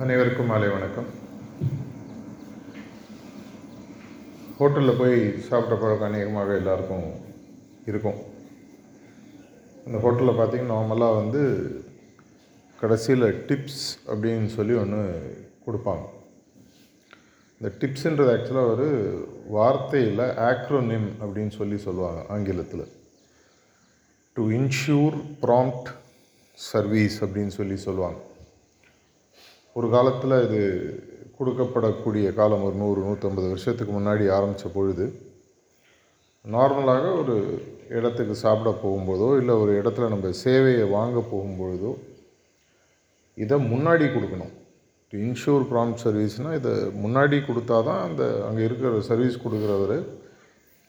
அனைவருக்கும் மாலை வணக்கம். ஹோட்டலில் போய் சாப்பிட்ட பழக்கம் அநேகமாக எல்லாருக்கும் இருக்கும். அந்த ஹோட்டலில் பார்த்தீங்கன்னா நார்மலாக வந்து கடைசியில் டிப்ஸ் அப்படின்னு சொல்லி ஒன்று கொடுப்பாங்க. இந்த டிப்ஸுன்றது ஆக்சுவலாக ஒரு வார்த்தையில் ஆக்ரோனிம் அப்படின்னு சொல்லி சொல்லுவாங்க ஆங்கிலத்தில். டு இன்ஷூர் ப்ராம்ப்ட் சர்வீஸ் அப்படின்னு சொல்லி சொல்லுவாங்க. ஒரு காலத்தில் இது கொடுக்கப்படக்கூடிய காலம் ஒரு நூறு நூற்றம்பது வருஷத்துக்கு முன்னாடி ஆரம்பித்த பொழுது நார்மலாக ஒரு இடத்துக்கு சாப்பிட போகும்போதோ இல்லை ஒரு இடத்துல நம்ம சேவையை வாங்க போகும்பொழுதோ இதை முன்னாடி கொடுக்கணும். டு இன்ஷூர் ப்ராம்ப்ட் சர்வீஸ்னால் இதை முன்னாடி கொடுத்தா தான் அந்த அங்கே இருக்கிற சர்வீஸ் கொடுக்குறவர்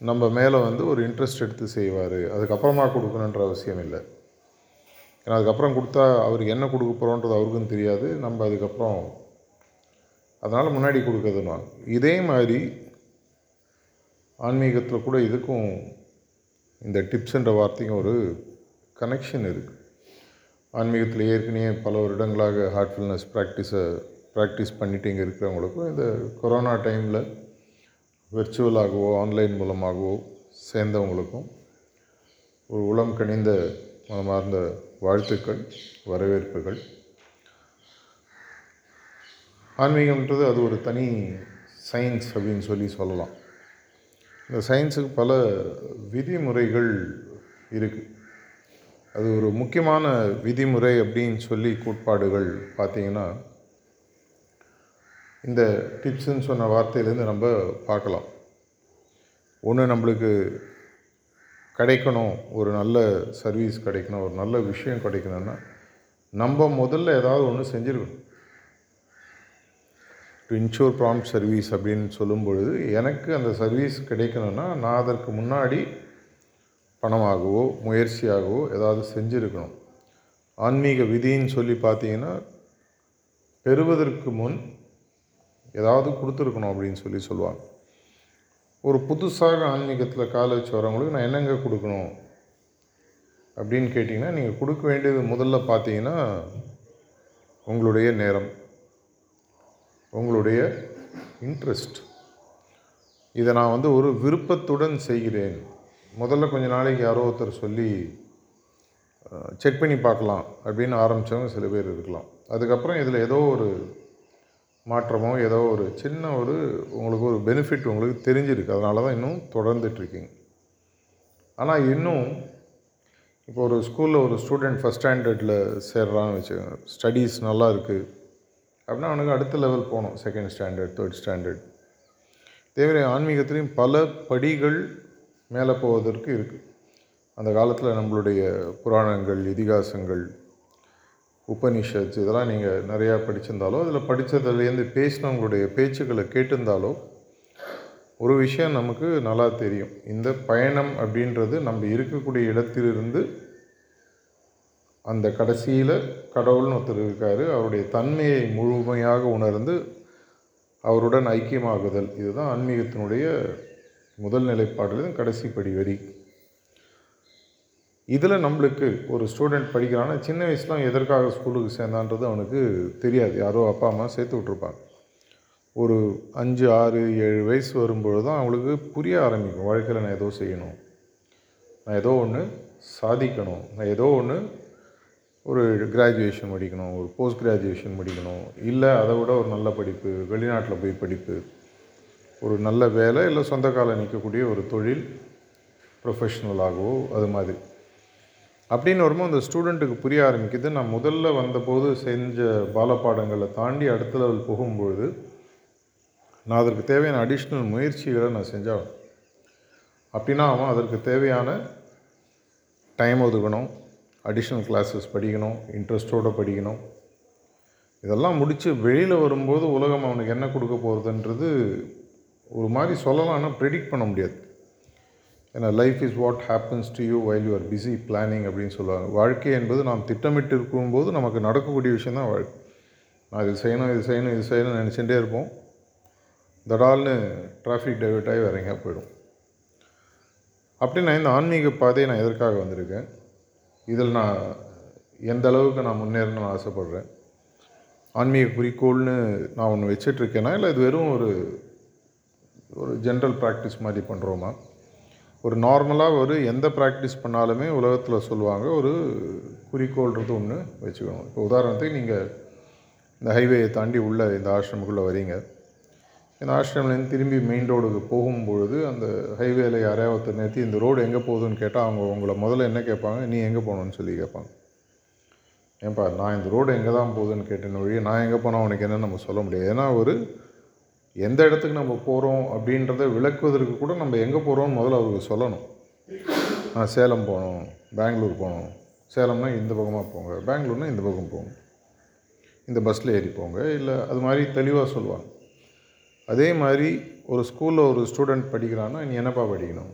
நம்ம மேலே வந்து ஒரு இன்ட்ரெஸ்ட் எடுத்து செய்வார். அதுக்கப்புறமா கொடுக்கணுன்ற அவசியம் இல்லை. ஏன்னா அதுக்கப்புறம் கொடுத்தா அவருக்கு என்ன கொடுக்க போகிறோன்றது அவருக்கும் தெரியாது. நம்ம அதுக்கப்புறம் அதனால் முன்னாடி கொடுக்கறதுனால இதே மாதிரி ஆன்மீகத்தில் கூட இதுக்கும் இந்த டிப்ஸுன்ற வார்த்தைக்கும் ஒரு கனெக்ஷன் இருக்குது ஆன்மீகத்தில் ஏற்கனவே பல வருடங்களாக ஹார்ட்ஃபுல்னஸ் ப்ராக்டிஸை ப்ராக்டிஸ் பண்ணிட்டு இங்கே இருக்கிறவங்களுக்கும் இந்த கொரோனா டைமில் வெர்ச்சுவலாகவோ ஆன்லைன் மூலமாகவோ சேர்ந்தவங்களுக்கும் ஒரு உளம் கனிந்த மனமார்ந்த வாழ்த்துக்கள் வரவேற்புகள். ஆன்மீகம்ன்றது அது ஒரு தனி சயின்ஸ் அப்படின்னு சொல்லி சொல்லலாம். இந்த சயின்ஸுக்கு பல விதிமுறைகள் இருக்குது அது ஒரு முக்கியமான விதிமுறை அப்படின்னு சொல்லி கோட்பாடுகள் பார்த்திங்கன்னா இந்த டிப்ஸுன்னு சொன்ன வார்த்தையிலேருந்து நம்ம பார்க்கலாம். ஒன்று நம்மளுக்கு கிடைக்கணும் ஒரு நல்ல சர்வீஸ் கிடைக்கணும் ஒரு நல்ல விஷயம் கிடைக்கணும்னா நம்ம முதல்ல ஏதாவது ஒன்று செஞ்சுருக்கணும். டு இன்ஷூர் ப்ராம் சர்வீஸ் அப்படின்னு சொல்லும் பொழுது எனக்கு அந்த சர்வீஸ் கிடைக்கணும்னா நான் அதற்கு முன்னாடி பணமாகவோ முயற்சியாகவோ ஏதாவது செஞ்சுருக்கணும். ஆன்மீக விதின்னு சொல்லி பார்த்தீங்கன்னா பெறுவதற்கு முன் ஏதாவது கொடுத்துருக்கணும் அப்படின்னு சொல்லி சொல்லுவாங்க. ஒரு புதுசாக ஆன்மீகத்தில் காலை வச்சு வரவங்களுக்கு நான் என்னங்க கொடுக்கணும்? அப்படின்னு கேட்டிங்கன்னா நீங்கள் கொடுக்க வேண்டியது முதல்ல பார்த்தீங்கன்னா உங்களுடைய நேரம். உங்களுடைய இன்ட்ரெஸ்ட் இதை நான் வந்து ஒரு விருப்பத்துடன் செய்கிறேன். முதல்ல கொஞ்ச நாளைக்கு யாரோ ஒருத்தர் சொல்லி செக் பண்ணி பார்க்கலாம் அப்படின்னு ஆரம்பித்தவங்க சில பேர் இருக்கலாம். அதுக்கப்புறம் இதில் ஏதோ ஒரு மாற்றமோ ஏதோ ஒரு சின்ன ஒரு உங்களுக்கு ஒரு பெனிஃபிட் உங்களுக்கு தெரிஞ்சிருக்கு. அதனால தான் இன்னும் தொடர்ந்துட்டுருக்கீங்க ஆனால் இன்னும் இப்போ ஒரு ஸ்கூலில் ஒரு ஸ்டூடெண்ட் ஃபஸ்ட் ஸ்டாண்டர்டில் சேர்றான்னு வச்சுக்கோங்க. ஸ்டடீஸ் நல்லா இருக்குது அப்படின்னா அவனுக்கு அடுத்த லெவல் போகணும். செகண்ட் ஸ்டாண்டர்ட் தேர்ட் ஸ்டாண்டர்ட் தேவையான ஆன்மீகத்துலேயும் பல படிகள் மேலே போவதற்கு இருக்குது அந்த காலத்தில் நம்மளுடைய புராணங்கள் இதிகாசங்கள் உபனிஷத்ஸ் இதெல்லாம் நீங்கள் நிறையா படிச்சிருந்தாலோ அதில் படித்ததுலேருந்து பேசினவங்களுடைய பேச்சுக்களை கேட்டிருந்தாலோ ஒரு விஷயம் நமக்கு நல்லா தெரியும். இந்த பயணம் அப்படின்றது நம்ம இருக்கக்கூடிய இடத்திலிருந்து அந்த கடைசியில் கடவுள்னு ஒருத்தர் இருக்கார். அவருடைய தன்மையை முழுமையாக உணர்ந்து அவருடன் ஐக்கியமாகுதல். இதுதான் ஆன்மீகத்தினுடைய முதல் நிலைப்பாடுலேருந்து கடைசி படி வரி. இதில் நம்மளுக்கு ஒரு ஸ்டூடெண்ட் படிக்கிறான்னா சின்ன வயசுலாம் எதற்காக ஸ்கூலுக்கு சேர்ந்தான்றது அவனுக்கு தெரியாது. யாரோ அப்பா அம்மா சேர்த்து விட்ருப்பாங்க ஒரு அஞ்சு ஆறு ஏழு வயசு வரும்பொழுது தான் அவங்களுக்கு புரிய ஆரம்பிக்கும். வாழ்க்கையில் நான் ஏதோ செய்யணும். நான் ஏதோ ஒன்று சாதிக்கணும். நான் ஏதோ ஒன்று ஒரு கிராஜுவேஷன் படிக்கணும் ஒரு போஸ்ட் கிராஜுவேஷன் படிக்கணும் இல்லை அதை விட ஒரு நல்ல படிப்பு வெளிநாட்டில் போய் படிப்பு ஒரு நல்ல வேலை இல்லை சொந்த காலம் நிற்கக்கூடிய ஒரு தொழில் ப்ரொஃபஷ்னலாகவோ அது மாதிரி. அப்படின்னு வரும்போது அந்த ஸ்டூடெண்ட்டுக்கு புரிய ஆரம்பிக்குது. நான் முதல்ல வந்தபோது செஞ்ச பாலப்பாடங்களை தாண்டி அடுத்த லெவல் போகும்பொழுது நான் அதற்கு தேவையான அடிஷ்னல் முயற்சிகளை நான் செஞ்சால் அப்படின்னா அவன் அதற்கு தேவையான டைம் ஒதுக்கணும் அடிஷ்னல் கிளாஸஸ் படிக்கணும் இன்ட்ரெஸ்டோடு படிக்கணும். இதெல்லாம் முடித்து வெளியில் வரும்போது உலகம் அவனுக்கு என்ன கொடுக்க போகிறதுன்றது ஒரு மாதிரி சொல்லலாம் ஆனால் ப்ரெடிக்ட் பண்ண முடியாது. ஏன்னா life is what happens to you while you are busy planning அப்படின்னு சொல்லுவாங்க. வாழ்க்கை என்பது நாம் திட்டமிட்டு இருக்கும்போது நமக்கு நடக்கக்கூடிய விஷயம் தான் வாழ்க்கை. நான் இது செய்யணும் இது செய்யணும் இது செய்யணும்னு நினச்சிட்டே இருப்போம். தடால்னு டிராஃபிக் டைவர்ட் ஆகி வேற எங்கேயா போயிடும். அப்படி நான் இந்த ஆன்மீக பாதையை நான் எதற்காக வந்திருக்கேன்? இதில் நான் எந்த அளவுக்கு நான் முன்னேறணும்னு ஆசைப்பட்றேன்? ஆன்மீக குறிக்கோள்னு நான் ஒன்று வச்சிட்ருக்கேனா இல்லை இது வெறும் ஒரு ஒரு ஜென்ரல் ப்ராக்டிஸ் மாதிரி பண்ணுறோமா ஒரு நார்மலாக ஒரு எந்த ப்ராக்டிஸ் பண்ணாலுமே உலகத்தில் சொல்லுவாங்க ஒரு குறிக்கோள்ன்றது ஒன்று வச்சுக்கணும். இப்போ உதாரணத்துக்கு நீங்கள் இந்த ஹைவேயை தாண்டி உள்ள இந்த ஆசிரமுக்குள்ளே வரீங்க இந்த ஆசிரமிலேருந்து திரும்பி மெயின் ரோடுக்கு போகும்பொழுது அந்த ஹைவேல யாரையாவது நிறுத்தி இந்த ரோடு எங்கே போகுதுன்னு கேட்டால் அவங்க உங்களை முதல்ல என்ன கேட்பாங்க? நீ எங்கே போகணுன்னு சொல்லி கேட்பாங்க. ஏன்பா நான் இந்த ரோடு எங்கே தான் போகுதுன்னு கேட்டேன்னு வழியே நான் எங்கே போனால் உனக்கு என்னன்னு நம்ம சொல்ல முடியாது. ஏன்னா ஒரு எந்த இடத்துக்கு நம்ம போகிறோம் அப்படின்றத விளக்குவதற்கு கூட நம்ம எங்கே போகிறோம்னு முதல்ல அவருக்கு சொல்லணும். நான் சேலம் போகணும் பெங்களூர் போகணும். சேலம்னா இந்த பக்கமாக போங்க பெங்களூர்னால் இந்த பக்கம் போங்க. இந்த பஸ்ஸில் ஏறி போங்க இல்லை அது மாதிரி தெளிவாக சொல்லுவாங்க. அதே மாதிரி ஒரு ஸ்கூலில் ஒரு ஸ்டூடெண்ட் படிக்கிறான்னா நீ என்னப்பா படிக்கணும்?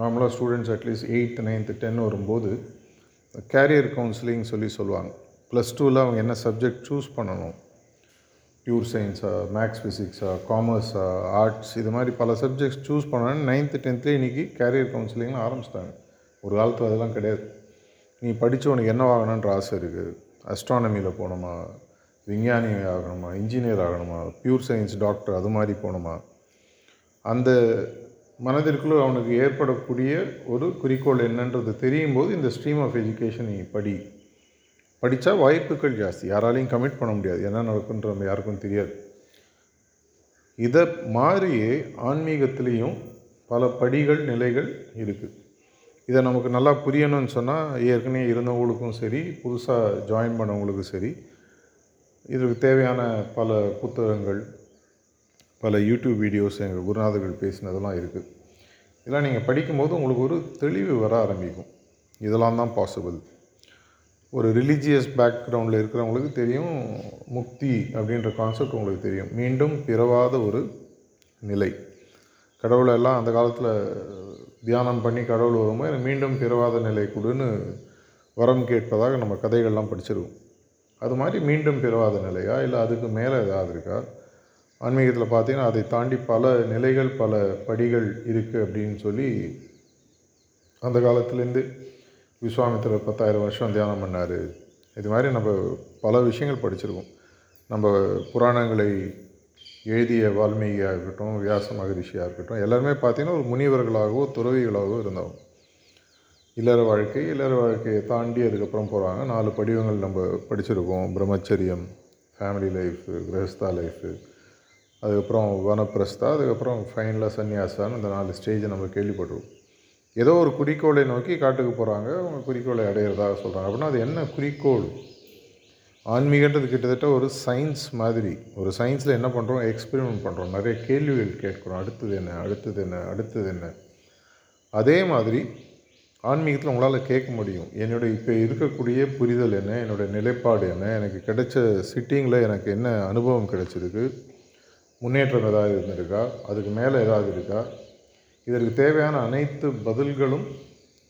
நார்மலாக students atleast eighth ninth ten வரும்போது கேரியர் கவுன்சிலிங் சொல்லி சொல்லுவாங்க. ப்ளஸ் டூவில் அவங்க என்ன சப்ஜெக்ட் சூஸ் பண்ணணும்? பியூர் சயின்ஸா மேக்ஸ் ஃபிசிக்ஸா காமர்ஸா ஆர்ட்ஸ் இது மாதிரி பல சப்ஜெக்ட்ஸ் சூஸ் பண்ணோன்னு நைன்த்து டென்த்லேயே இன்றைக்கி கேரியர் கவுன்சிலிங்னு ஆரம்பிச்சிட்டாங்க. ஒரு காலத்தில் அதெல்லாம் கிடையாது. நீ படித்து உனக்கு என்ன ஆகணுன்ற ஆசை இருக்குது அஸ்ட்ரானமியில் போகணுமா? விஞ்ஞானி ஆகணுமா? இன்ஜினியர் ஆகணுமா? பியூர் சயின்ஸ் டாக்டர் அது மாதிரி போகணுமா? அந்த மனதிற்குள்ள அவனுக்கு ஏற்படக்கூடிய ஒரு குறிக்கோள் என்னன்றது தெரியும் போது இந்த ஸ்ட்ரீம் ஆஃப் எஜுகேஷன் நீ படி. படித்தா வாய்ப்புகள் ஜாஸ்தி. யாராலையும் கமிட் பண்ண முடியாது. என்ன நடக்குன்ற நம்ம யாருக்கும் தெரியாது. இதை மாதிரியே ஆன்மீகத்திலையும் பல படிகள் நிலைகள் இருக்குது இதை நமக்கு நல்லா புரியணும்னு சொன்னால் ஏற்கனவே இருந்தவங்களுக்கும் சரி புதுசாக ஜாயின் பண்ணவங்களுக்கும் சரி இதுக்கு தேவையான பல புத்தகங்கள் பல யூடியூப் வீடியோஸ் எங்கள் குருநாதர்கள் பேசினதெல்லாம் இருக்குது இதெல்லாம் நீங்கள் படிக்கும்போது உங்களுக்கு ஒரு தெளிவு வர ஆரம்பிக்கும். இதெல்லாம் தான் பாசிபிள் ஒரு ரிலீஜியஸ் பேக்ரவுண்டில் இருக்கிறவங்களுக்கு தெரியும் முக்தி அப்படின்ற கான்செப்ட் உங்களுக்கு தெரியும். மீண்டும் பிறவாத ஒரு நிலை. கடவுளை எல்லாம் அந்த காலத்தில் தியானம் பண்ணி கடவுள் வரும்போது மீண்டும் பிறவாத நிலை கொடுன்னு வரம் கேட்பதாக நம்ம கதைகள்லாம் படிச்சிருவோம். அது மாதிரி மீண்டும் பிறவாத நிலையா இல்லை அதுக்கு மேலே ஏதாவது இருக்கா? ஆன்மீகத்தில் பார்த்தீங்கன்னா அதை தாண்டி பல நிலைகள் பல படிகள் இருக்குது அப்படின்னு சொல்லி அந்த காலத்துலேருந்து விஸ்வாமித்திரர் பத்தாயிரம் வருஷம் தியானம் பண்ணார். இது மாதிரி நம்ம பல விஷயங்கள் படிச்சிருக்கோம். நம்ம புராணங்களை எழுதிய வால்மீகியாக இருக்கட்டும் வியாச மகரிஷியாக இருக்கட்டும் எல்லாருமே பார்த்திங்கன்னா ஒரு முனிவர்களாகவோ துறவிகளாகவோ இருந்தவங்க. இல்லற வாழ்க்கை இல்லற வாழ்க்கையை தாண்டி அதுக்கப்புறம் போகிறாங்க நாலு படிவங்கள் நம்ம படிச்சிருக்கோம். பிரம்மச்சரியம் ஃபேமிலி லைஃபு கிரகஸ்தா லைஃபு அதுக்கப்புறம் வனப்பிரஸ்தா அதுக்கப்புறம் ஃபைனலாக சன்னியாசான்னு இந்த நாலு ஸ்டேஜை நம்ம கேள்விப்பட்டிருக்கோம். ஏதோ ஒரு குறிக்கோளை நோக்கி காட்டுக்கு போகிறாங்க அவங்க குறிக்கோளை அடையிறதாக சொல்கிறாங்க அப்படின்னா அது என்ன குறிக்கோள்? ஆன்மீகன்றது கிட்டத்தட்ட ஒரு சயின்ஸ் மாதிரி. ஒரு சயின்ஸில் என்ன பண்ணுறோம் எக்ஸ்பெரிமெண்ட் பண்ணுறோம் நிறைய கேள்விகள் கேட்குறோம். அடுத்தது என்ன? அடுத்தது என்ன? அடுத்தது என்ன? அதே மாதிரி ஆன்மீகத்தில் உங்களால் கேட்க முடியும். என்னுடைய இப்போ இருக்கக்கூடிய புரிதல் என்ன? என்னுடைய நிலைப்பாடு என்ன? எனக்கு கிடைச்ச சிட்டிங்கில் எனக்கு என்ன அனுபவம் கிடைச்சிருக்கு? முன்னேற்றம் ஏதாவது இருந்திருக்கா? அதுக்கு மேலே ஏதாவது இருக்கா? இதற்கு தேவையான அனைத்து பதில்களும்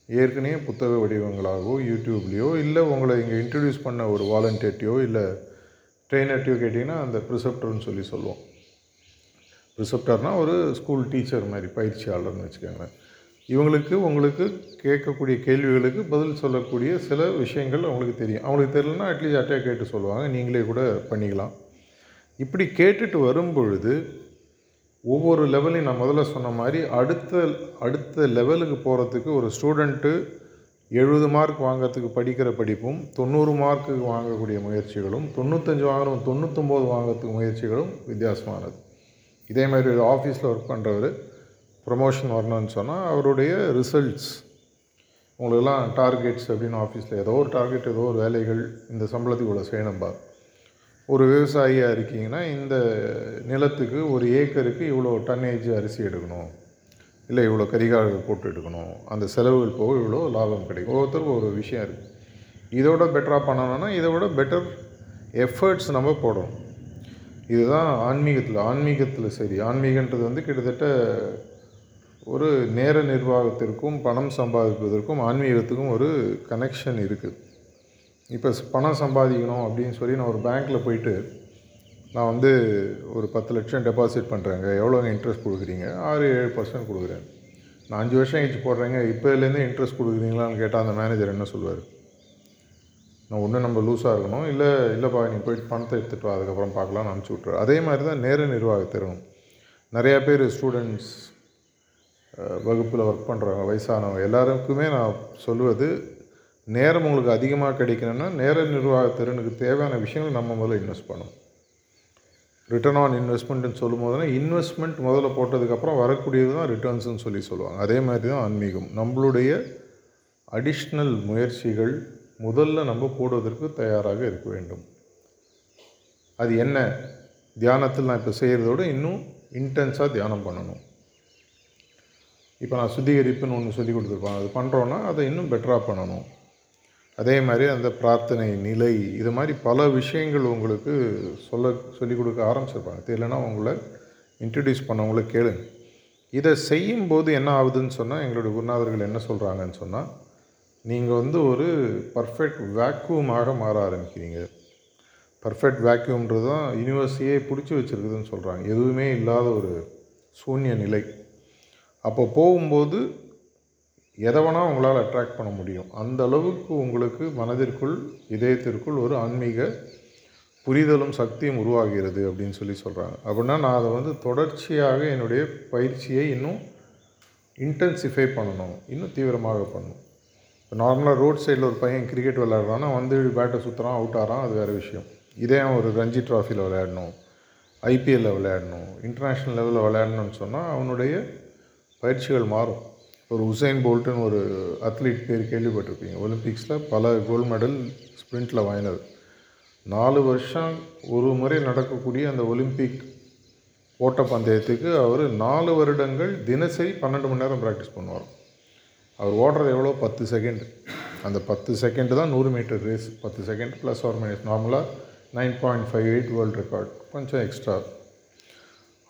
ஏற்கனவே புத்தக வடிவங்களாகவோ யூடியூப்லேயோ இல்லை உங்களை இங்கே இன்ட்ரடியூஸ் பண்ண ஒரு வாலண்டியர்ட்டையோ இல்லை ட்ரெயினர்ட்டையோ கேட்டிங்கன்னா அந்த ப்ரிசெப்டர்னு சொல்லி சொல்லுவோம். ப்ரிசெப்டர்னால் ஒரு ஸ்கூல் டீச்சர் மாதிரி பயிற்சியாளர்னு வச்சுக்கோங்களேன். இவங்களுக்கு உங்களுக்கு கேட்கக்கூடிய கேள்விகளுக்கு பதில் சொல்லக்கூடிய சில விஷயங்கள் அவங்களுக்கு தெரியும். அவங்களுக்கு தெரியலனா அட்லீஸ்ட் அட்டையாக கேட்டு சொல்லுவாங்க. நீங்களே கூட பண்ணிக்கலாம். இப்படி கேட்டுட்டு வரும் பொழுது ஒவ்வொரு லெவலையும் நான் முதல்ல சொன்ன மாதிரி அடுத்த அடுத்த லெவலுக்கு போகிறதுக்கு ஒரு ஸ்டூடெண்ட்டு எழுபது மார்க் வாங்கிறதுக்கு படிக்கிற படிப்பும் தொண்ணூறு மார்க்குக்கு வாங்கக்கூடிய முயற்சிகளும் தொண்ணூத்தஞ்சு வாங்குறவங்க தொண்ணூத்தொம்போது வாங்கிறதுக்கு முயற்சிகளும் வித்தியாசமானது. இதே மாதிரி ஒரு ஆஃபீஸில் ஒர்க் பண்ணுறவர் ப்ரமோஷன் வரணும்னு சொன்னால் அவருடைய ரிசல்ட்ஸ் உங்களுக்கெல்லாம் டார்கெட்ஸ் அப்படின்னு ஆஃபீஸில் ஏதோ ஒரு டார்கெட் ஏதோ ஒரு வேலைகள் இந்த சம்பளத்துக்கு இவ்வளோ செய்யணும்பா ஒரு விவசாயியாக இருக்கீங்கன்னா இந்த நிலத்துக்கு ஒரு ஏக்கருக்கு இவ்வளோ டன்னேஜ் அரிசி எடுக்கணும். இல்லை இவ்வளோ கரிகால்கள் போட்டு எடுக்கணும். அந்த செலவுகள் போக இவ்வளோ லாபம் கிடைக்கும். ஒவ்வொருத்தருக்கும் ஒரு விஷயம் இருக்குது இதோட பெட்டராக பண்ணணும்னா இதை விட பெட்டர் எஃபர்ட்ஸ் நம்ம போடணும். இதுதான் ஆன்மீகத்தில் ஆன்மீகத்தில் சரி. ஆன்மீகன்றது வந்து கிட்டத்தட்ட ஒரு நேர நிர்வாகத்திற்கும் பணம் சம்பாதிப்பதற்கும் ஆன்மீகத்துக்கும் ஒரு கனெக்ஷன் இருக்குது. இப்போ பணம் சம்பாதிக்கணும் அப்படின்னு சொல்லி நான் ஒரு பேங்க்கில் போயிட்டு நான் வந்து ஒரு பத்து லட்சம் டெபாசிட் பண்ணுறேங்க எவ்வளோங்க இன்ட்ரெஸ்ட் கொடுக்குறீங்க? ஆறு ஏழு பர்சன்ட் கொடுக்குறேன். நான் அஞ்சு வருஷம் கழிச்சு போடுறேங்க. இப்போலேருந்து இன்ட்ரெஸ்ட் கொடுக்குறீங்களான்னு கேட்டால் அந்த மேனேஜர் என்ன சொல்லுவார்? நான் ஒன்று நம்ம லூஸாக இருக்கணும். இல்லை இல்லைப்பா நீ போயிட்டு பணத்தை எடுத்துகிட்டு வா அதுக்கப்புறம் பார்க்கலாம்னு அனுப்பிச்சி விட்ரு அதே மாதிரி தான் நேர நிர்வாக திறனும். நிறையா பேர் ஸ்டூடெண்ட்ஸ் வகுப்பில் ஒர்க் பண்ணுறவங்க வயசானவங்க எல்லாருக்குமே நான் சொல்லுவது நேரம் உங்களுக்கு அதிகமாக கிடைக்கணும்னா நேர நிர்வாக திறனுக்கு தேவையான விஷயங்கள் நம்ம முதல்ல இன்வெஸ்ட் பண்ணணும். ரிட்டர்ன் ஆன் இன்வெஸ்ட்மெண்ட்னு சொல்லும் போதுனா இன்வெஸ்ட்மெண்ட் முதல்ல போட்டதுக்கப்புறம் வரக்கூடியது தான் ரிட்டர்ன்ஸ்னு சொல்லி சொல்லுவாங்க. அதே மாதிரி தான் ஆன்மீகம். நம்மளுடைய அடிஷ்னல் முயற்சிகள் முதல்ல நம்ம போடுவதற்கு தயாராக இருக்க வேண்டும். அது என்ன? தியானத்தில் நான் இப்போ செய்கிறதோட இன்னும் இன்டென்ஸாக தியானம் பண்ணணும். இப்போ நான் சுத்திகரிப்புன்னு ஒன்று சொல்லி கொடுத்துருப்பாங்க. அது பண்ணுறோன்னா அதை இன்னும் பெட்டராக பண்ணணும். அதே மாதிரி அந்த பிரார்த்தனை நிலை இது மாதிரி பல விஷயங்கள் உங்களுக்கு சொல்ல சொல்லிக் கொடுக்க ஆரம்பிச்சிருப்பாங்க. இல்லைன்னா உங்களை இன்ட்ரடியூஸ் பண்ணவங்கள கேளுங்க. இதை செய்யும்போது என்ன ஆகுதுன்னு சொன்னால் எங்களுடைய குருநாதர்கள் என்ன சொல்கிறாங்கன்னு சொன்னால் நீங்கள் வந்து ஒரு பர்ஃபெக்ட் வேக்யூமாக மாற ஆரம்பிக்கிறீங்க. பர்ஃபெக்ட் வேக்யூம்ன்றது தான் யூனிவர்ஸையே பிடிச்சி வச்சுருக்குதுன்னு சொல்கிறாங்க எதுவுமே இல்லாத ஒரு சூன்ய நிலை. அப்போ போகும்போது எதை உங்களால் அட்ராக்ட் பண்ண முடியும். அந்த அளவுக்கு உங்களுக்கு மனதிற்குள் இதயத்திற்குள் ஒரு ஆன்மீக புரிதலும் சக்தியும் உருவாகிறது அப்படின்னு சொல்லி சொல்கிறாங்க அப்படின்னா நான் அதை வந்து தொடர்ச்சியாக என்னுடைய பயிற்சியை இன்னும் இன்டென்சிஃபை பண்ணணும். இன்னும் தீவிரமாக பண்ணணும். இப்போ நார்மலாக ரோட் சைடில் ஒரு பையன் கிரிக்கெட் விளையாடுறான்னா வந்து பேட்டை சுற்றுறான் அவுட் ஆகிறான் அது வேறு விஷயம். இதே அவன் ஒரு ரஞ்சி ட்ராஃபியில் விளையாடணும். ஐபிஎல்லில் விளையாடணும். இன்டர்நேஷ்னல் லெவலில் விளையாடணும்னு சொன்னால் அவனுடைய பயிற்சிகள் மாறும். ஒரு உசைன் போல்ட்டுன்னு ஒரு அத்லீட் பேர் கேள்விப்பட்டிருப்பீங்க. ஒலிம்பிக்ஸில் பல கோல்டு மெடல் ஸ்ப்ரிண்ட்டில் வாங்கினது. நாலு வருஷம் ஒரு முறை நடக்கக்கூடிய அந்த ஒலிம்பிக் ஓட்ட பந்தயத்துக்கு அவர் நாலு வருடங்கள் தினசரி பன்னெண்டு மணி நேரம் ப்ராக்டிஸ் பண்ணுவார். அவர் ஓடுறது எவ்வளோ? பத்து செகண்ட் அந்த பத்து செகண்டு தான் நூறு மீட்டர் ரேஸ் பத்து செகண்ட் ப்ளஸ் ஒரு மைனஸ் நார்மலாக nine point five eight world record கொஞ்சம் எக்ஸ்ட்ரா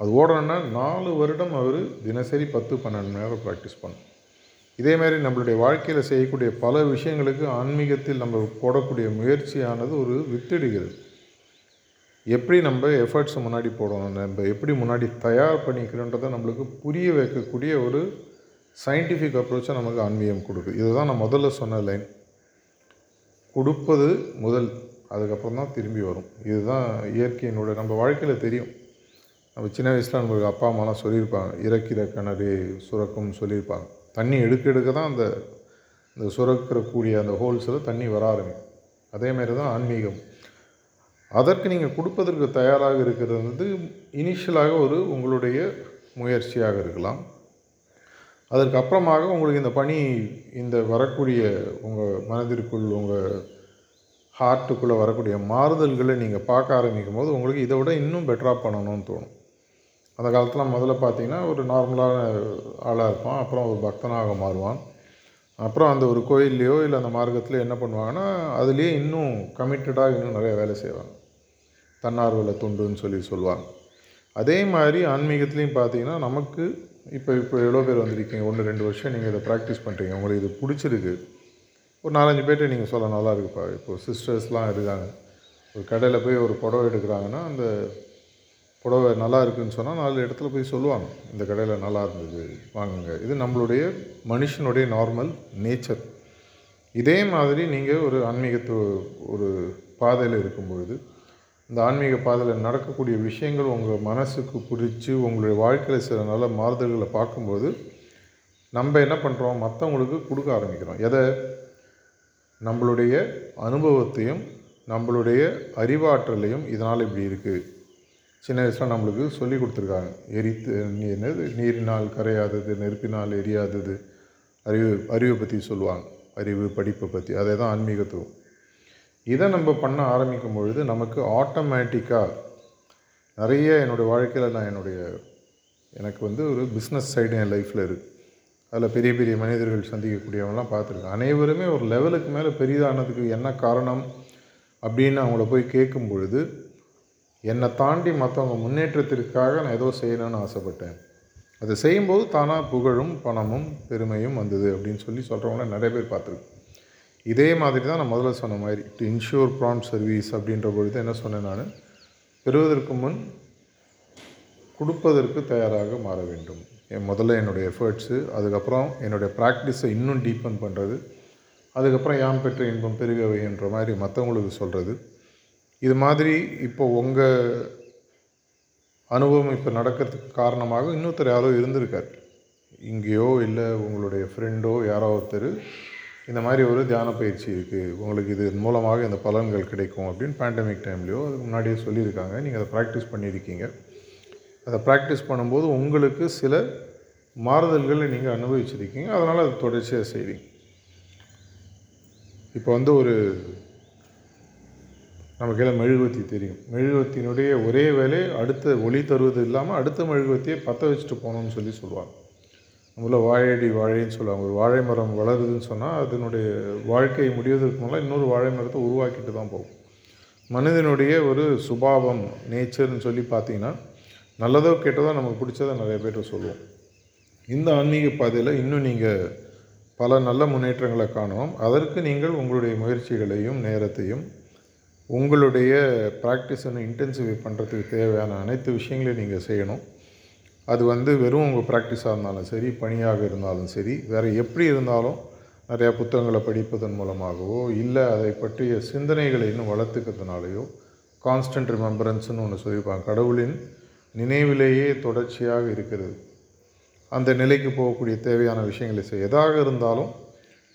அது ஓடணுன்னா நாலு வருடம் அவர் தினசரி பத்து பன்னெண்டு மணி நேரம் ப்ராக்டிஸ் பண்ணும். இதேமாரி நம்மளுடைய வாழ்க்கையில் செய்யக்கூடிய பல விஷயங்களுக்கு ஆன்மீகத்தில் நம்ம போடக்கூடிய முயற்சியானது ஒரு வித்திடுகிறது. எப்படி நம்ம எஃபர்ட்ஸ் முன்னாடி போடணும் நம்ம எப்படி முன்னாடி தயார் பண்ணிக்கிறோன்றதை நம்மளுக்கு புரிய வைக்கக்கூடிய ஒரு சயின்டிஃபிக் அப்ரோச்சை நமக்கு ஆன்மீகம் கொடுக்குது. இதுதான் நான் முதல்ல சொன்ன லைன் கொடுப்பது முதல் அதுக்கப்புறம் தான் திரும்பி வரும். இதுதான் இயற்கையினோட நம்ம வாழ்க்கையில் தெரியும். நம்ம சின்ன வயசில் நம்மளுக்கு அப்பா அம்மாலாம் சொல்லியிருப்பாங்க இறக்கிற கிணறு சுரக்கும்னு சொல்லியிருப்பாங்க. தண்ணி எடுக்க எடுக்க தான் அந்த இந்த சுரக்கிறக்கூடிய அந்த ஹோல்ஸில் தண்ணி வர ஆரம்பிக்கும். அதேமாரி தான் ஆன்மீகம். அதற்கு நீங்கள் கொடுப்பதற்கு தயாராக இருக்கிறது வந்து இனிஷியலாக ஒரு உங்களுடைய முயற்சியாக இருக்கலாம். அதற்கு அப்புறமாக உங்களுக்கு இந்த பணி இந்த வரக்கூடிய உங்கள் மனதிற்குள் உங்கள் ஹார்ட்டுக்குள்ளே வரக்கூடிய மாறுதல்களை நீங்கள் பார்க்க ஆரம்பிக்கும் போது உங்களுக்கு இதை விட இன்னும் பெட்டராக பண்ணணும்னு தோணும். அந்த காலத்தில் முதல்ல பார்த்தீங்கன்னா ஒரு நார்மலான ஆளாக இருப்பான். அப்புறம் ஒரு பக்தனாக மாறுவான். அப்புறம் அந்த ஒரு கோயில்லையோ இல்லை அந்த மார்க்கத்தில் என்ன பண்ணுவாங்கன்னா அதுலேயே இன்னும் கமிட்டடாக இன்னும் நிறைய வேலை செய்வாங்க. தன்னார்வல தொண்டுன்னு சொல்லி சொல்லுவாங்க. அதே மாதிரி ஆன்மீகத்துலேயும் பார்த்தீங்கன்னா நமக்கு இப்போ இப்போ எவ்வளோ பேர் வந்திருக்கீங்க? ஒன்று ரெண்டு வருஷம் நீங்கள் இதை ப்ராக்டிஸ் பண்ணுறீங்க உங்களுக்கு இது பிடிச்சிருக்கு. ஒரு நாலஞ்சு பேர்கிட்ட நீங்கள் சொல்ல நல்லா இருக்குப்பா. இப்போது சிஸ்டர்ஸ்லாம் இருக்காங்க. ஒரு கடையில் போய் ஒரு புடவை எடுக்கிறாங்கன்னா அந்த புடவை நல்லா இருக்குதுன்னு சொன்னால் நாலு இடத்துல போய் சொல்லுவாங்க. இந்த கடையில் நல்லா இருந்தது வாங்குங்க. இது நம்மளுடைய மனுஷனுடைய நார்மல் நேச்சர் இதே மாதிரி நீங்கள் ஒரு ஆன்மீகத்து ஒரு பாதையில் இருக்கும்பொழுது இந்த ஆன்மீக பாதையில் நடக்கக்கூடிய விஷயங்கள் உங்கள் மனசுக்கு பிடிச்சி உங்களுடைய வாழ்க்கையில் சில நல்ல மாறுதல்களை பார்க்கும்போது நம்ம என்ன பண்ணுறோம் மற்றவங்களுக்கு கொடுக்க ஆரம்பிக்கிறோம். எதை? நம்மளுடைய அனுபவத்தையும் நம்மளுடைய அறிவாற்றலையும் இதனால் இப்படி இருக்குது சின்ன வயசில் நம்மளுக்கு சொல்லி கொடுத்துருக்காங்க. எரித்து என்னது? நீரினால் கரையாதது நெருப்பினால் எரியாதது. அறிவு அறிவை பற்றி சொல்லுவாங்க. அறிவு படிப்பை பற்றி அதே தான் ஆன்மீகத்துவம். இதை நம்ம பண்ண ஆரம்பிக்கும் பொழுது நமக்கு ஆட்டோமேட்டிக்காக நிறைய என்னுடைய வாழ்க்கையில் நான் என்னுடைய எனக்கு வந்து ஒரு பிஸ்னஸ் சைடு என் லைஃப்பில் இருக்குது அதில் பெரிய பெரிய மனிதர்கள் சந்திக்கக்கூடியவங்களாம் பார்த்துருக்கேன். அனைவருமே ஒரு லெவலுக்கு மேலே பெரிதானதுக்கு என்ன காரணம் அப்படின்னு அவங்கள போய் கேட்கும் பொழுது என்னை தாண்டி மற்றவங்க முன்னேற்றத்திற்காக நான் ஏதோ செய்யணும்னு ஆசைப்பட்டேன். அதை செய்யும்போது தானாக புகழும் பணமும் பெருமையும் வந்தது அப்படின்னு சொல்லி சொல்கிறவங்கள நிறைய பேர் பார்த்துருக்கேன் இதே மாதிரி தான் நான் முதல்ல சொன்ன மாதிரி டு இன்ஷூர் ப்ரான் சர்வீஸ் அப்படின்ற பொழுது என்ன சொன்னேன் நான்? பெறுவதற்கு முன் கொடுப்பதற்கு தயாராக மாற வேண்டும். என் முதல்ல என்னுடைய எஃபர்ட்ஸு அதுக்கப்புறம் என்னுடைய ப்ராக்டிஸை இன்னும் டீப்பன் பண்ணுறது அதுக்கப்புறம் யாம் பெற்ற இன்பம் பெருகவைன்ற மாதிரி மற்றவங்களுக்கு சொல்கிறது இது மாதிரி இப்போ உங்கள் அனுபவம் இப்போ நடக்கிறதுக்கு காரணமாக இன்னொருத்தர் யாரோ இருந்திருக்கார். இங்கேயோ இல்லை உங்களுடைய ஃப்ரெண்டோ யாரோ ஒருத்தர் இந்த மாதிரி ஒரு தியான பயிற்சி இருக்குது உங்களுக்கு இது மூலமாக இந்த பலன்கள் கிடைக்கும் அப்படின்னு பேண்டமிக் டைம்லேயோ அதுக்கு முன்னாடியே சொல்லியிருக்காங்க. நீங்கள் அதை ப்ராக்டிஸ் பண்ணியிருக்கீங்க. அதை ப்ராக்டிஸ் பண்ணும்போது உங்களுக்கு சில மாறுதல்களை நீங்கள் அனுபவிச்சிருக்கீங்க. அதனால் அது தொடர்ச்சியாக செய்கிறீங்க இப்போ வந்து ஒரு நமக்கு எல்லாம் மெழுகுவத்தி தெரியும். மெழுகுவத்தினுடைய ஒரே வேலை அடுத்த ஒளி தருவது இல்லாமல் அடுத்த மெழுகுவத்தியை பற்ற வச்சுட்டு போகணும்னு சொல்லி சொல்லுவாங்க. நம்மள வாழையடி வாழைன்னு சொல்லுவாங்க. ஒரு வாழை மரம் வளருதுன்னு சொன்னால் அதனுடைய வாழ்க்கை முடிவதற்கு முன்னால் இன்னொரு வாழை மரத்தை உருவாக்கிட்டு தான் போகும். மனிதனுடைய ஒரு சுபாவம் நேச்சர்னு சொல்லி பார்த்தீங்கன்னா நல்லதோ கெட்டதோ நமக்கு பிடிச்சதை நிறைய பேர் சொல்லுவோம். இந்த ஆன்மீக பாதையில் இன்னும் நீங்கள் பல நல்ல முன்னேற்றங்களை காணணும் அதற்கு நீங்கள் உங்களுடைய முயற்சிகளையும் நேரத்தையும் உங்களுடைய ப்ராக்டிஸை இன்டென்சிஃபை பண்ணுறதுக்கு தேவையான அனைத்து விஷயங்களையும் நீங்கள் செய்யணும். அது வந்து வெறும் உங்கள் ப்ராக்டிஸாக இருந்தாலும் சரி பணியாக இருந்தாலும் சரி வேறு எப்படி இருந்தாலும் நிறையா புத்தகங்களை படிப்பதன் மூலமாகவோ இல்லை அதை பற்றிய சிந்தனைகளை இன்னும் வளர்த்துக்கிறதுனாலையோ கான்ஸ்டன்ட் ரிமெம்பரன்ஸ்னு ஒன்று சொல்லியிருப்பாங்க. கடவுளின் நினைவிலேயே தொடர்ச்சியாக இருக்கிறது. அந்த நிலைக்கு போகக்கூடிய தேவையான விஷயங்களை செய்ய எதாக இருந்தாலும்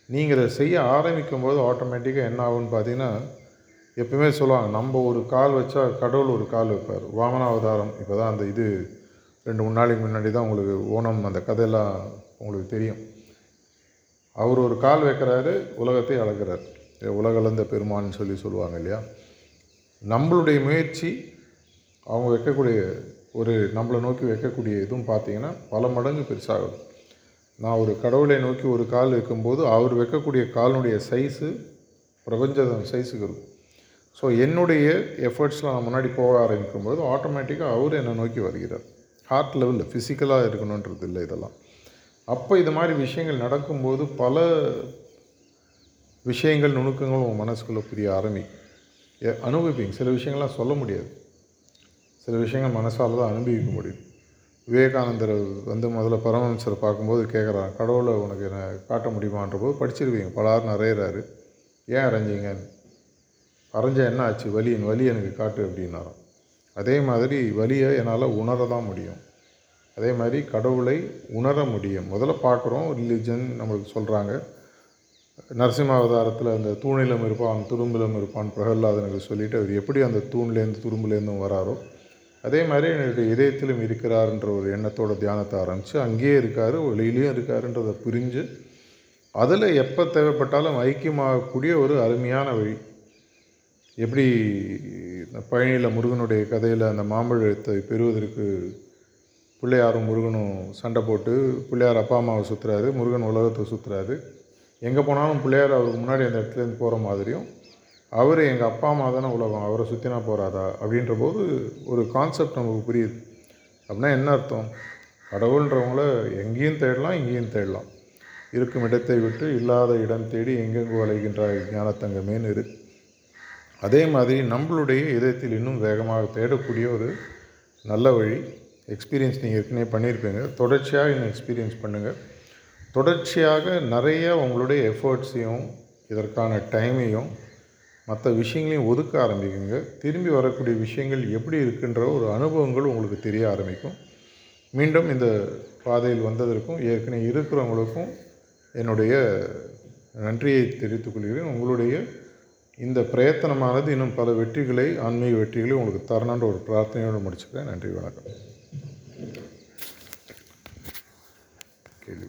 நீங்கள் அதை செய்ய ஆரம்பிக்கும் போது ஆட்டோமேட்டிக்காக என்ன ஆகும்னு பார்த்தீங்கன்னா எப்பவுமே சொல்லுவாங்க நம்ம ஒரு கால் வச்சா கடவுள் ஒரு கால் வைப்பார். வாமனாவதாரம் இப்போ தான் அந்த இது ரெண்டு மூணு நாளைக்கு முன்னாடி தான் உங்களுக்கு ஓணம் அந்த கதையெல்லாம் உங்களுக்கு தெரியும். அவர் ஒரு கால் வைக்கிறாரு உலகத்தை அளக்கிறார். உலகளந்த பெருமான்னு சொல்லி சொல்லுவாங்க இல்லையா? நம்மளுடைய முயற்சி அவங்க வைக்கக்கூடிய ஒரு நம்மளை நோக்கி வைக்கக்கூடிய இதுவும் பார்த்தீங்கன்னா பல மடங்கு பெருசாகும். நான் ஒரு கடவுளை நோக்கி ஒரு கால் வைக்கும்போது அவர் வைக்கக்கூடிய காலினுடைய சைஸு பிரபஞ்ச சைஸுக்கு இருக்கும். ஸோ என்னுடைய எஃபர்ட்ஸில் நான் முன்னாடி போக ஆரம்பிக்கும்போது ஆட்டோமேட்டிக்காக அவர் என்னை நோக்கி வருகிறார். ஹார்ட் லெவலில் ஃபிசிக்கலாக இருக்கணுன்றது இல்லை இதெல்லாம். அப்போ இது மாதிரி விஷயங்கள் நடக்கும்போது பல விஷயங்கள் நுணுக்கங்கள் உங்கள் மனசுக்குள்ளே புரிய ஆரம்பிக்கும் அனுபவிப்பீங்க. சில விஷயங்கள்லாம் சொல்ல முடியாது. சில விஷயங்கள் மனசால் தான் அனுபவிக்க முடியும். விவேகானந்தர் வந்து முதல்ல பரமஹம்சரை பார்க்கும்போது கேட்குறாங்க கடவுளை உனக்கு என்ன காட்ட முடியுமான்ற போது படிச்சிருவீங்க. பலார் நிறையிறாரு ஏன் அரைஞ்சிங்கன்னு வரைஞ்சால் என்ன ஆச்சு? வலி வலி எனக்கு காட்டு அப்படின்னாராம். அதே மாதிரி வலியை என்னால் உணர தான் முடியும். அதே மாதிரி கடவுளை உணர முடியும். முதல்ல பார்க்குறோம் ரிலிஜன் நம்மளுக்கு சொல்கிறாங்க நரசிம்மாவதாரத்தில் அந்த தூணிலும் இருப்பான் துரும்பிலும் இருப்பான் பிரகல்லாதனுக்கு சொல்லிவிட்டு அவர் எப்படி அந்த தூண்லேருந்து துரும்புலேருந்தும் வராரோ அதே மாதிரி என்னுடைய இதயத்திலும் இருக்கிறாருன்ற ஒரு எண்ணத்தோட தியானத்தை ஆரம்பித்து அங்கேயே இருக்கார் வெளியிலையும் இருக்காருன்றதை புரிஞ்சு அதில் எப்போ தேவைப்பட்டாலும் ஐக்கியமாகக்கூடிய ஒரு அருமையான வழி. எப்படி பழனியில் முருகனுடைய கதையில் அந்த மாம்பழத்தை பெறுவதற்கு பிள்ளையாரும் முருகனும் சண்டை போட்டு பிள்ளையார் அப்பா அம்மாவை சுற்றுறாரு முருகன் உலகத்தை சுற்றுறாரு எங்கே போனாலும் பிள்ளையார் அவருக்கு முன்னாடி அந்த இடத்துலேருந்து போகிற மாதிரியும் அவர் எங்கள் அப்பா அம்மா தானே உலகம் அவரை சுற்றினா போகிறாதா அப்படின்ற போது ஒரு கான்செப்ட் நமக்கு புரியுது. அப்படின்னா என்ன அர்த்தம்? கடவுள்ன்றவங்கள எங்கேயும் தேடலாம் இங்கேயும் தேடலாம். இருக்கும் இடத்தை விட்டு இல்லாத இடம் தேடி எங்கெங்கு அலைகின்றாய் ஞானத்தங்கமேன்னு இருக்குது அதே மாதிரி நம்மளுடைய இதயத்தில் இன்னும் வேகமாக தேடக்கூடிய ஒரு நல்ல வழி எக்ஸ்பீரியன்ஸ் நீங்கள் ஏற்கனவே பண்ணியிருப்பீங்க. தொடர்ச்சியாக இன்னும் எக்ஸ்பீரியன்ஸ் பண்ணுங்கள் தொடர்ச்சியாக நிறைய உங்களுடைய எஃபர்ட்ஸையும் இதற்கான டைமையும் மற்ற விஷயங்களையும் ஒதுக்க ஆரம்பிக்குங்க. திரும்பி வரக்கூடிய விஷயங்கள் எப்படி இருக்குன்ற ஒரு அனுபவங்கள் உங்களுக்கு தெரிய ஆரம்பிக்கும். மீண்டும் இந்த பாதையில் வந்ததற்கும் ஏற்கனவே இருக்கிறவங்களுக்கும் என்னுடைய நன்றியை தெரிவித்துக் கொள்கிறேன். உங்களுடைய இந்த பிரயத்தனமானது இன்னும் பல வெற்றிகளை ஆன்மீக வெற்றிகளை உங்களுக்கு தரணுன்ற ஒரு பிரார்த்தனையோடு முடிச்சுக்கிறேன். நன்றி வணக்கம். கேள்வி